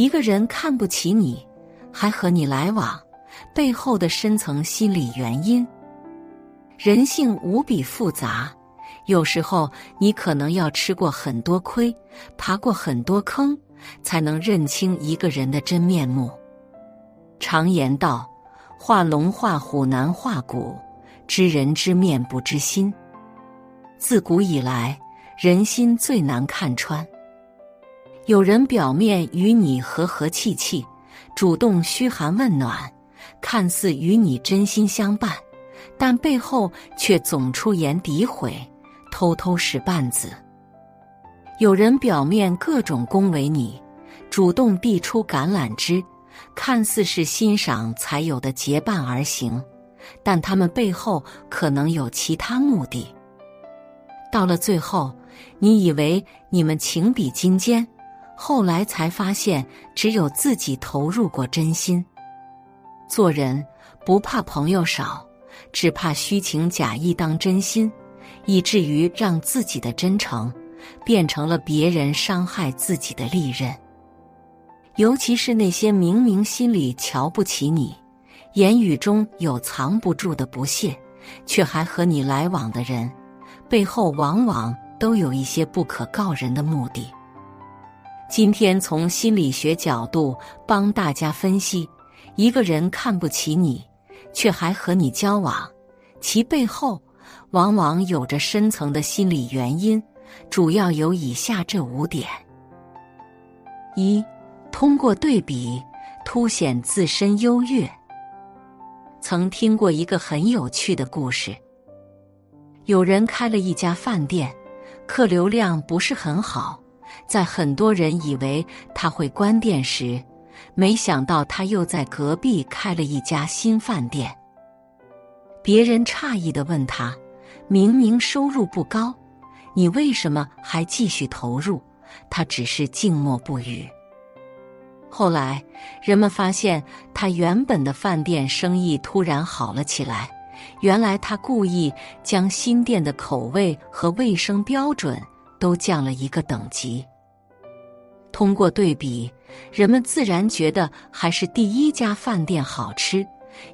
一个人看不起你，还和你来往，背后的深层心理原因。人性无比复杂，有时候你可能要吃过很多亏，爬过很多坑，才能认清一个人的真面目。常言道：“画龙画虎难画骨，知人知面不知心。”自古以来，人心最难看穿。有人表面与你和和气气，主动嘘寒问暖，看似与你真心相伴，但背后却总出言诋毁，偷偷使绊子。有人表面各种恭维你，主动递出橄榄枝，看似是欣赏才有的结伴而行，但他们背后可能有其他目的。到了最后，你以为你们情比金坚。后来才发现，只有自己投入过真心。做人不怕朋友少，只怕虚情假意当真心，以至于让自己的真诚变成了别人伤害自己的利刃。尤其是那些明明心里瞧不起你，言语中有藏不住的不屑，却还和你来往的人，背后往往都有一些不可告人的目的。今天从心理学角度帮大家分析，一个人看不起你，却还和你交往，其背后往往有着深层的心理原因，主要有以下这五点：一、通过对比凸显自身优越。曾听过一个很有趣的故事，有人开了一家饭店，客流量不是很好。在很多人以为他会关店时，没想到他又在隔壁开了一家新饭店。别人诧异的问他：“明明收入不高，你为什么还继续投入？”他只是静默不语。后来，人们发现他原本的饭店生意突然好了起来，原来他故意将新店的口味和卫生标准。都降了一个等级。通过对比，人们自然觉得还是第一家饭店好吃。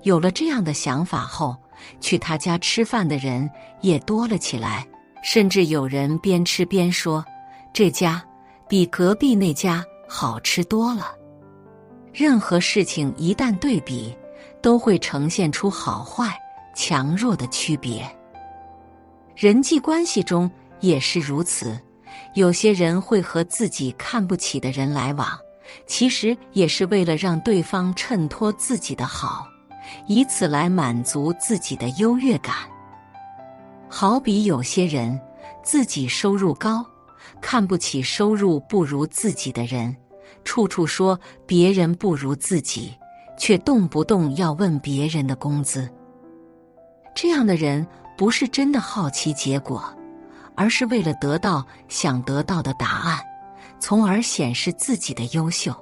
有了这样的想法后，去他家吃饭的人也多了起来，甚至有人边吃边说：“这家比隔壁那家好吃多了。”任何事情一旦对比，都会呈现出好坏、强弱的区别。人际关系中。也是如此，有些人会和自己看不起的人来往，其实也是为了让对方衬托自己的好，以此来满足自己的优越感。好比有些人自己收入高，看不起收入不如自己的人，处处说别人不如自己，却动不动要问别人的工资。这样的人不是真的好奇结果。而是为了得到想得到的答案，从而显示自己的优秀。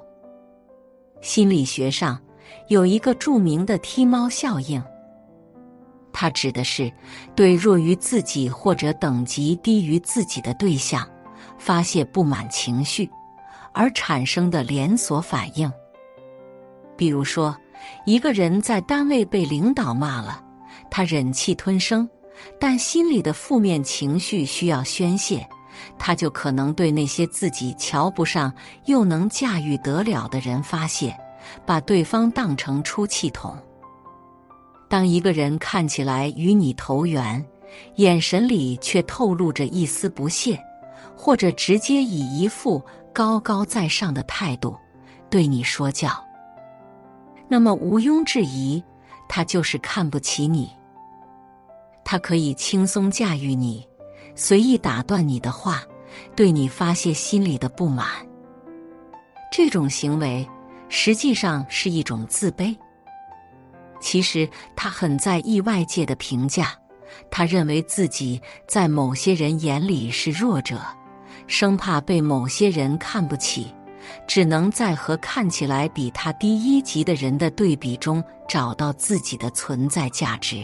心理学上有一个著名的踢猫效应，它指的是对弱于自己或者等级低于自己的对象发泄不满情绪而产生的连锁反应。比如说，一个人在单位被领导骂了，他忍气吞声。但心里的负面情绪需要宣泄，他就可能对那些自己瞧不上又能驾驭得了的人发泄，把对方当成出气筒。当一个人看起来与你投缘，眼神里却透露着一丝不屑，或者直接以一副高高在上的态度对你说教，那么毋庸置疑，他就是看不起你。他可以轻松驾驭你，随意打断你的话，对你发泄心里的不满。这种行为实际上是一种自卑。其实他很在意外界的评价，他认为自己在某些人眼里是弱者，生怕被某些人看不起，只能在和看起来比他低一级的人的对比中找到自己的存在价值。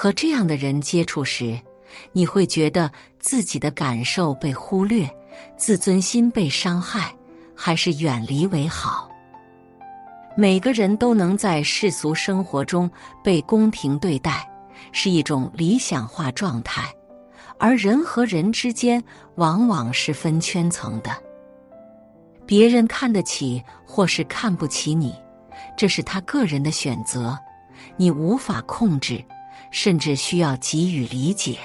和这样的人接触时，你会觉得自己的感受被忽略，自尊心被伤害，还是远离为好。每个人都能在世俗生活中被公平对待，是一种理想化状态，而人和人之间往往是分圈层的。别人看得起或是看不起你，这是他个人的选择，你无法控制，甚至需要给予理解。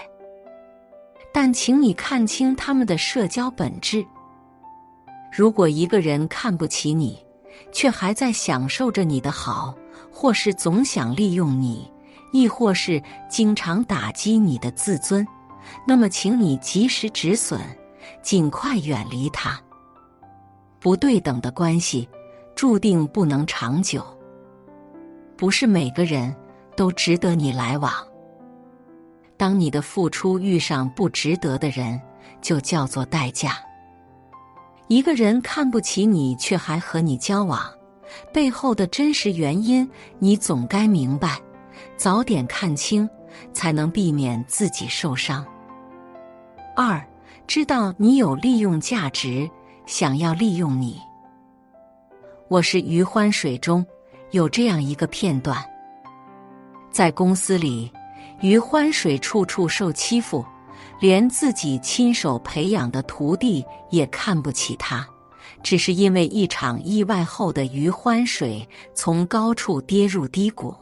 但请你看清他们的社交本质。如果一个人看不起你，却还在享受着你的好，或是总想利用你，亦或是经常打击你的自尊，那么，请你及时止损，尽快远离他。不对等的关系，注定不能长久。不是每个人都值得你来往。当你的付出遇上不值得的人，就叫做代价。一个人看不起你，却还和你交往，背后的真实原因，你总该明白，早点看清，才能避免自己受伤。二，知道你有利用价值，想要利用你。我是余欢水中有这样一个片段，在公司里，余欢水处处受欺负。连自己亲手培养的徒弟也看不起他，只是因为一场意外后的余欢水从高处跌入低谷。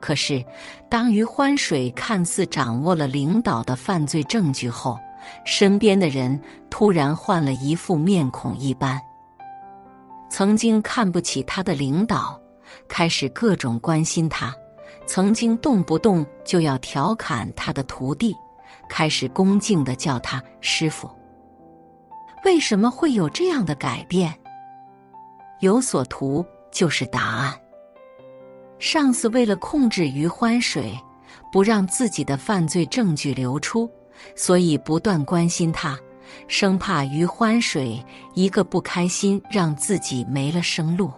可是，当余欢水看似掌握了领导的犯罪证据后，身边的人突然换了一副面孔一般。曾经看不起他的领导，开始各种关心他；曾经动不动就要调侃他的徒弟。开始恭敬的叫他师傅。为什么会有这样的改变？有所图就是答案。上司为了控制余欢水，不让自己的犯罪证据流出，所以不断关心他，生怕余欢水一个不开心让自己没了生路。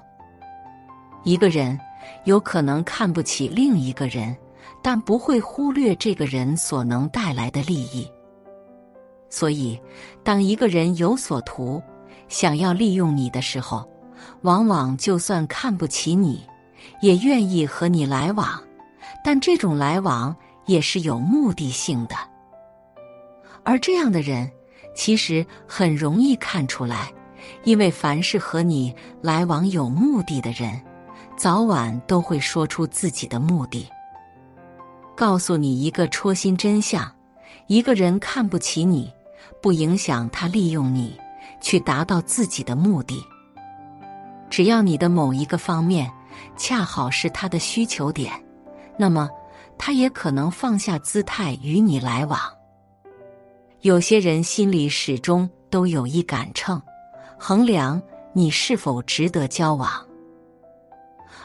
一个人有可能看不起另一个人。但不会忽略这个人所能带来的利益。所以，当一个人有所图，想要利用你的时候，往往就算看不起你，也愿意和你来往。但这种来往也是有目的性的。而这样的人，其实很容易看出来，因为凡是和你来往有目的的人，早晚都会说出自己的目的。告诉你一个戳心真相：一个人看不起你，不影响他利用你去达到自己的目的。只要你的某一个方面恰好是他的需求点，那么他也可能放下姿态与你来往。有些人心里始终都有一杆秤，衡量你是否值得交往，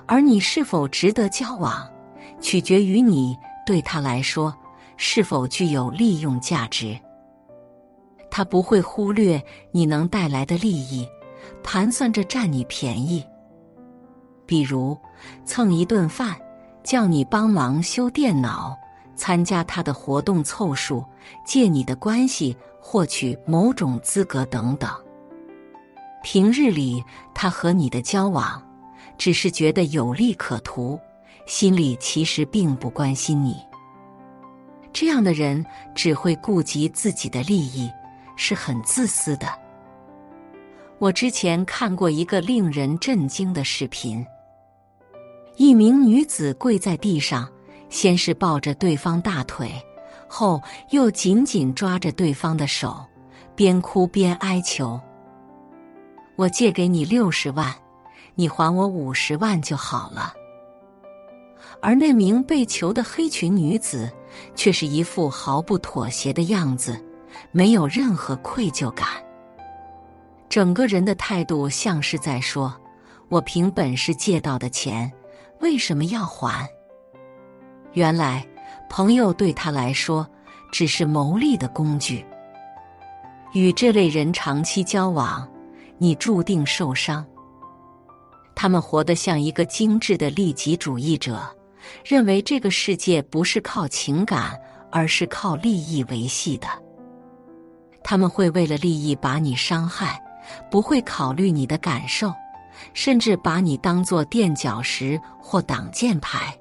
而你是否值得交往，取决于你。对他来说，是否具有利用价值？他不会忽略你能带来的利益，盘算着占你便宜。比如蹭一顿饭，叫你帮忙修电脑，参加他的活动凑数，借你的关系获取某种资格等等。平日里他和你的交往，只是觉得有利可图。心里其实并不关心你，这样的人只会顾及自己的利益，是很自私的。我之前看过一个令人震惊的视频：一名女子跪在地上，先是抱着对方大腿，后又紧紧抓着对方的手，边哭边哀求：“我借给你六十万，你还我五十万就好了。”而那名被囚的黑裙女子，却是一副毫不妥协的样子，没有任何愧疚感。整个人的态度像是在说：“我凭本事借到的钱，为什么要还？”原来，朋友对他来说只是牟利的工具。与这类人长期交往，你注定受伤。他们活得像一个精致的利己主义者。认为这个世界不是靠情感，而是靠利益维系的。他们会为了利益把你伤害，不会考虑你的感受，甚至把你当做垫脚石或挡箭牌。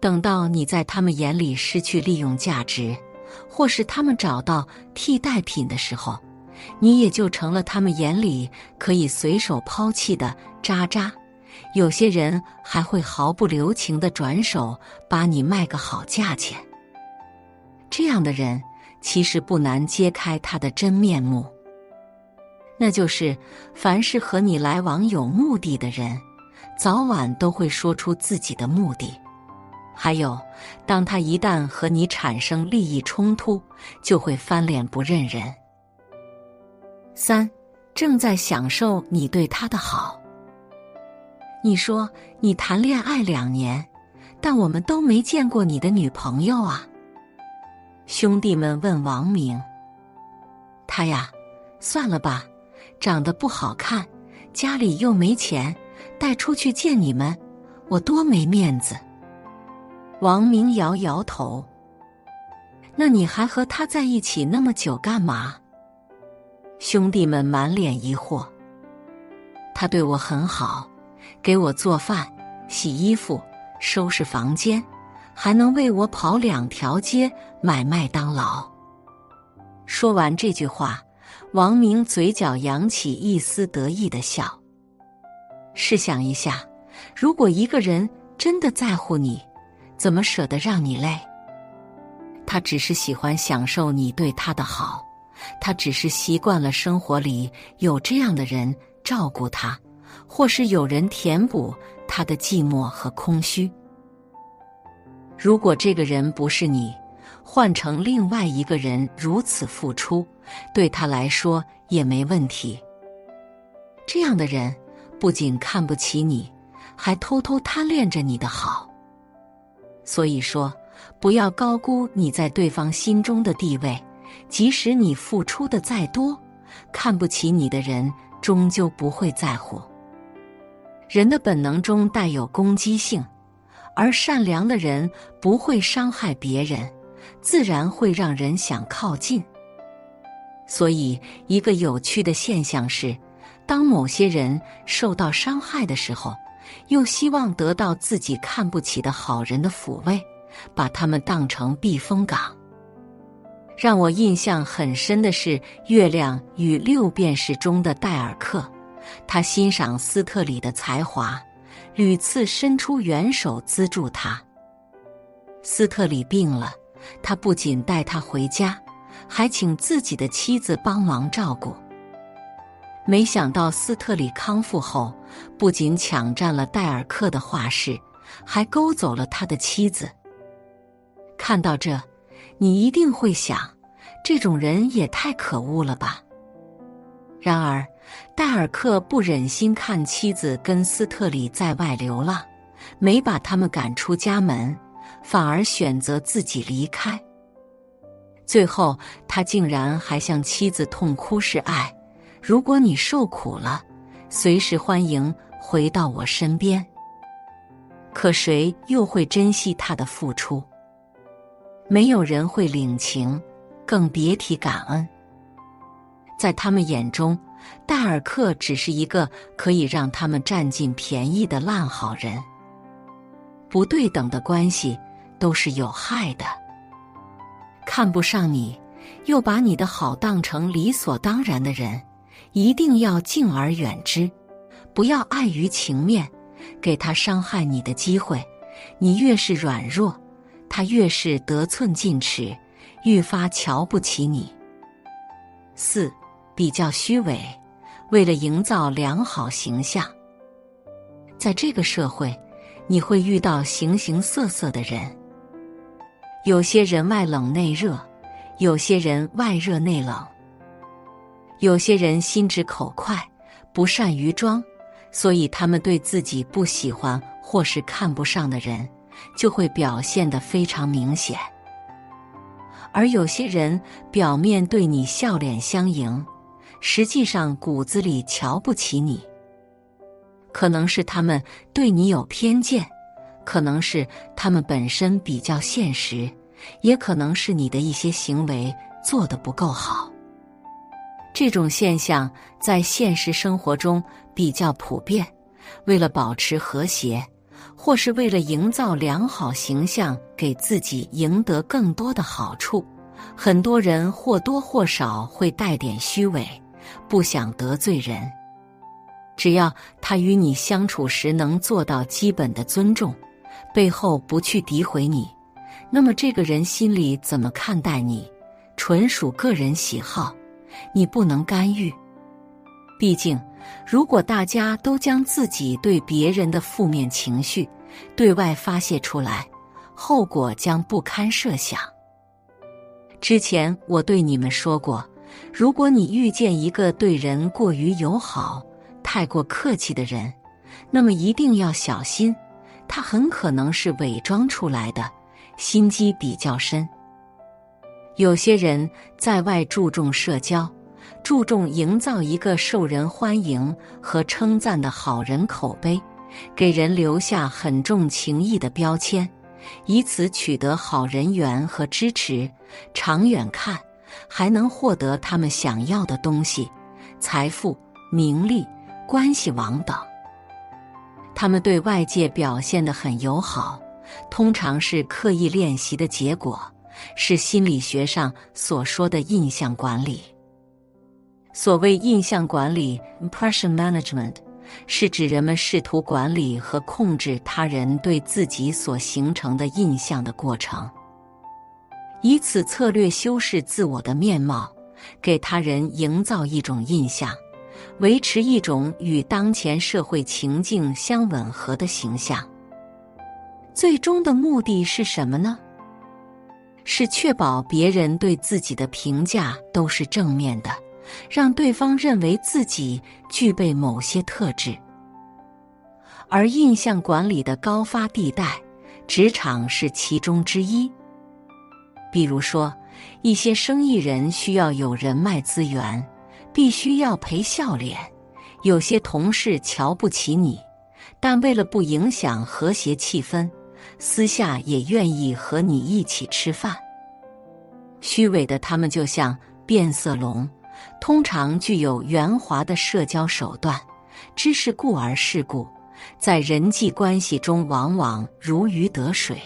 等到你在他们眼里失去利用价值，或是他们找到替代品的时候，你也就成了他们眼里可以随手抛弃的渣渣。有些人还会毫不留情的转手把你卖个好价钱。这样的人其实不难揭开他的真面目，那就是凡是和你来往有目的的人，早晚都会说出自己的目的。还有，当他一旦和你产生利益冲突，就会翻脸不认人。三，正在享受你对他的好。你说你谈恋爱两年，但我们都没见过你的女朋友啊。兄弟们问王明：“他呀，算了吧，长得不好看，家里又没钱，带出去见你们，我多没面子。”王明摇摇头：“那你还和他在一起那么久干嘛？”兄弟们满脸疑惑：“他对我很好。”给我做饭、洗衣服、收拾房间，还能为我跑两条街买麦当劳。说完这句话，王明嘴角扬起一丝得意的笑。试想一下，如果一个人真的在乎你，怎么舍得让你累？他只是喜欢享受你对他的好，他只是习惯了生活里有这样的人照顾他。或是有人填补他的寂寞和空虚。如果这个人不是你，换成另外一个人如此付出，对他来说也没问题。这样的人不仅看不起你，还偷偷贪恋着你的好。所以说，不要高估你在对方心中的地位。即使你付出的再多，看不起你的人终究不会在乎。人的本能中带有攻击性，而善良的人不会伤害别人，自然会让人想靠近。所以，一个有趣的现象是，当某些人受到伤害的时候，又希望得到自己看不起的好人的抚慰，把他们当成避风港。让我印象很深的是《月亮与六便士》中的戴尔克。他欣赏斯特里的才华，屡次伸出援手资助他。斯特里病了，他不仅带他回家，还请自己的妻子帮忙照顾。没想到斯特里康复后，不仅抢占了戴尔克的画室，还勾走了他的妻子。看到这，你一定会想，这种人也太可恶了吧？然而。戴尔克不忍心看妻子跟斯特里在外流浪，没把他们赶出家门，反而选择自己离开。最后，他竟然还向妻子痛哭示爱：“如果你受苦了，随时欢迎回到我身边。”可谁又会珍惜他的付出？没有人会领情，更别提感恩。在他们眼中。戴尔克只是一个可以让他们占尽便宜的烂好人。不对等的关系都是有害的。看不上你，又把你的好当成理所当然的人，一定要敬而远之，不要碍于情面，给他伤害你的机会。你越是软弱，他越是得寸进尺，愈发瞧不起你。四。比较虚伪，为了营造良好形象，在这个社会，你会遇到形形色色的人。有些人外冷内热，有些人外热内冷，有些人心直口快，不善于装，所以他们对自己不喜欢或是看不上的人，就会表现得非常明显。而有些人表面对你笑脸相迎。实际上骨子里瞧不起你，可能是他们对你有偏见，可能是他们本身比较现实，也可能是你的一些行为做得不够好。这种现象在现实生活中比较普遍。为了保持和谐，或是为了营造良好形象，给自己赢得更多的好处，很多人或多或少会带点虚伪，不想得罪人。只要他与你相处时能做到基本的尊重，背后不去诋毁你，那么这个人心里怎么看待你，纯属个人喜好。你不能干预，毕竟，如果大家都将自己对别人的负面情绪对外发泄出来，后果将不堪设想。之前我对你们说过，如果你遇见一个对人过于友好、太过客气的人，那么一定要小心，他很可能是伪装出来的，心机比较深。有些人在外注重社交，注重营造一个受人欢迎和称赞的好人口碑，给人留下很重情义的标签，以此取得好人缘和支持。长远看，还能获得他们想要的东西：财富、名利、关系网等。他们对外界表现得很友好，通常是刻意练习的结果。是心理学上所说的印象管理。所谓印象管理 （impression management），是指人们试图管理和控制他人对自己所形成的印象的过程，以此策略修饰自我的面貌，给他人营造一种印象，维持一种与当前社会情境相吻合的形象。最终的目的是什么呢？是确保别人对自己的评价都是正面的，让对方认为自己具备某些特质。而印象管理的高发地带，职场是其中之一。比如说，一些生意人需要有人脉资源，必须要赔笑脸；有些同事瞧不起你，但为了不影响和谐气氛。私下也愿意和你一起吃饭。虚伪的他们就像变色龙，通常具有圆滑的社交手段，知世故而世故，在人际关系中往往如鱼得水。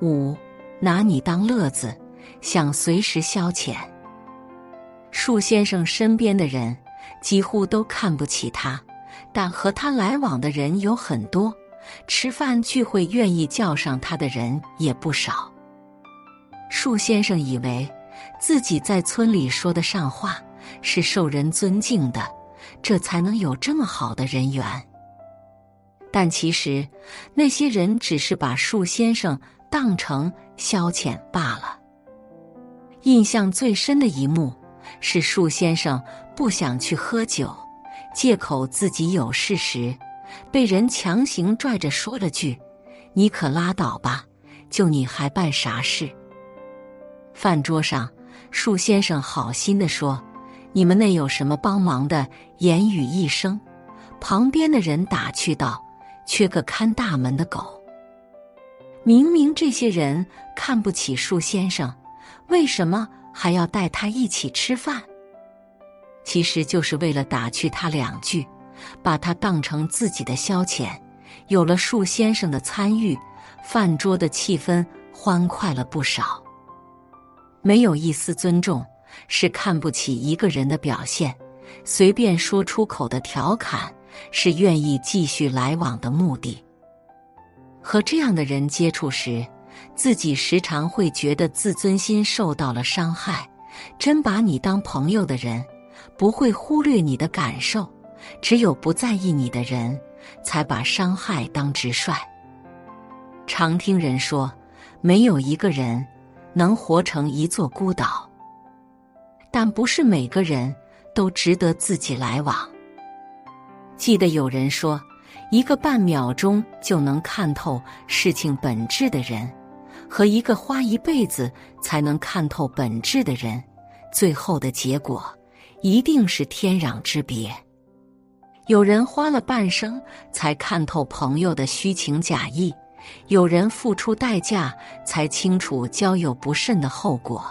五，拿你当乐子，想随时消遣。树先生身边的人几乎都看不起他，但和他来往的人有很多。吃饭聚会愿意叫上他的人也不少。树先生以为自己在村里说得上话，是受人尊敬的，这才能有这么好的人缘。但其实那些人只是把树先生当成消遣罢了。印象最深的一幕是树先生不想去喝酒，借口自己有事时。被人强行拽着说了句：“你可拉倒吧，就你还办啥事？”饭桌上，树先生好心的说：“你们那有什么帮忙的？”言语一声，旁边的人打趣道：“缺个看大门的狗。”明明这些人看不起树先生，为什么还要带他一起吃饭？其实就是为了打趣他两句。把他当成自己的消遣，有了树先生的参与，饭桌的气氛欢快了不少。没有一丝尊重，是看不起一个人的表现；随便说出口的调侃，是愿意继续来往的目的。和这样的人接触时，自己时常会觉得自尊心受到了伤害。真把你当朋友的人，不会忽略你的感受。只有不在意你的人，才把伤害当直率。常听人说，没有一个人能活成一座孤岛，但不是每个人都值得自己来往。记得有人说，一个半秒钟就能看透事情本质的人，和一个花一辈子才能看透本质的人，最后的结果一定是天壤之别。有人花了半生才看透朋友的虚情假意，有人付出代价才清楚交友不慎的后果，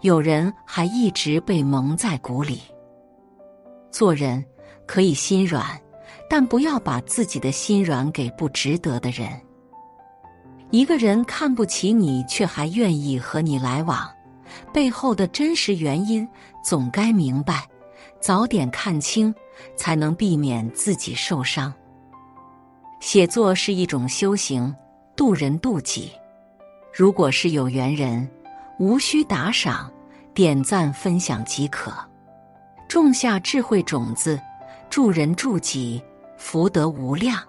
有人还一直被蒙在鼓里。做人可以心软，但不要把自己的心软给不值得的人。一个人看不起你，却还愿意和你来往，背后的真实原因总该明白，早点看清，才能避免自己受伤。写作是一种修行，渡人渡己。如果是有缘人，无需打赏。点赞分享即可，种下智慧种子，助人助己，福德无量。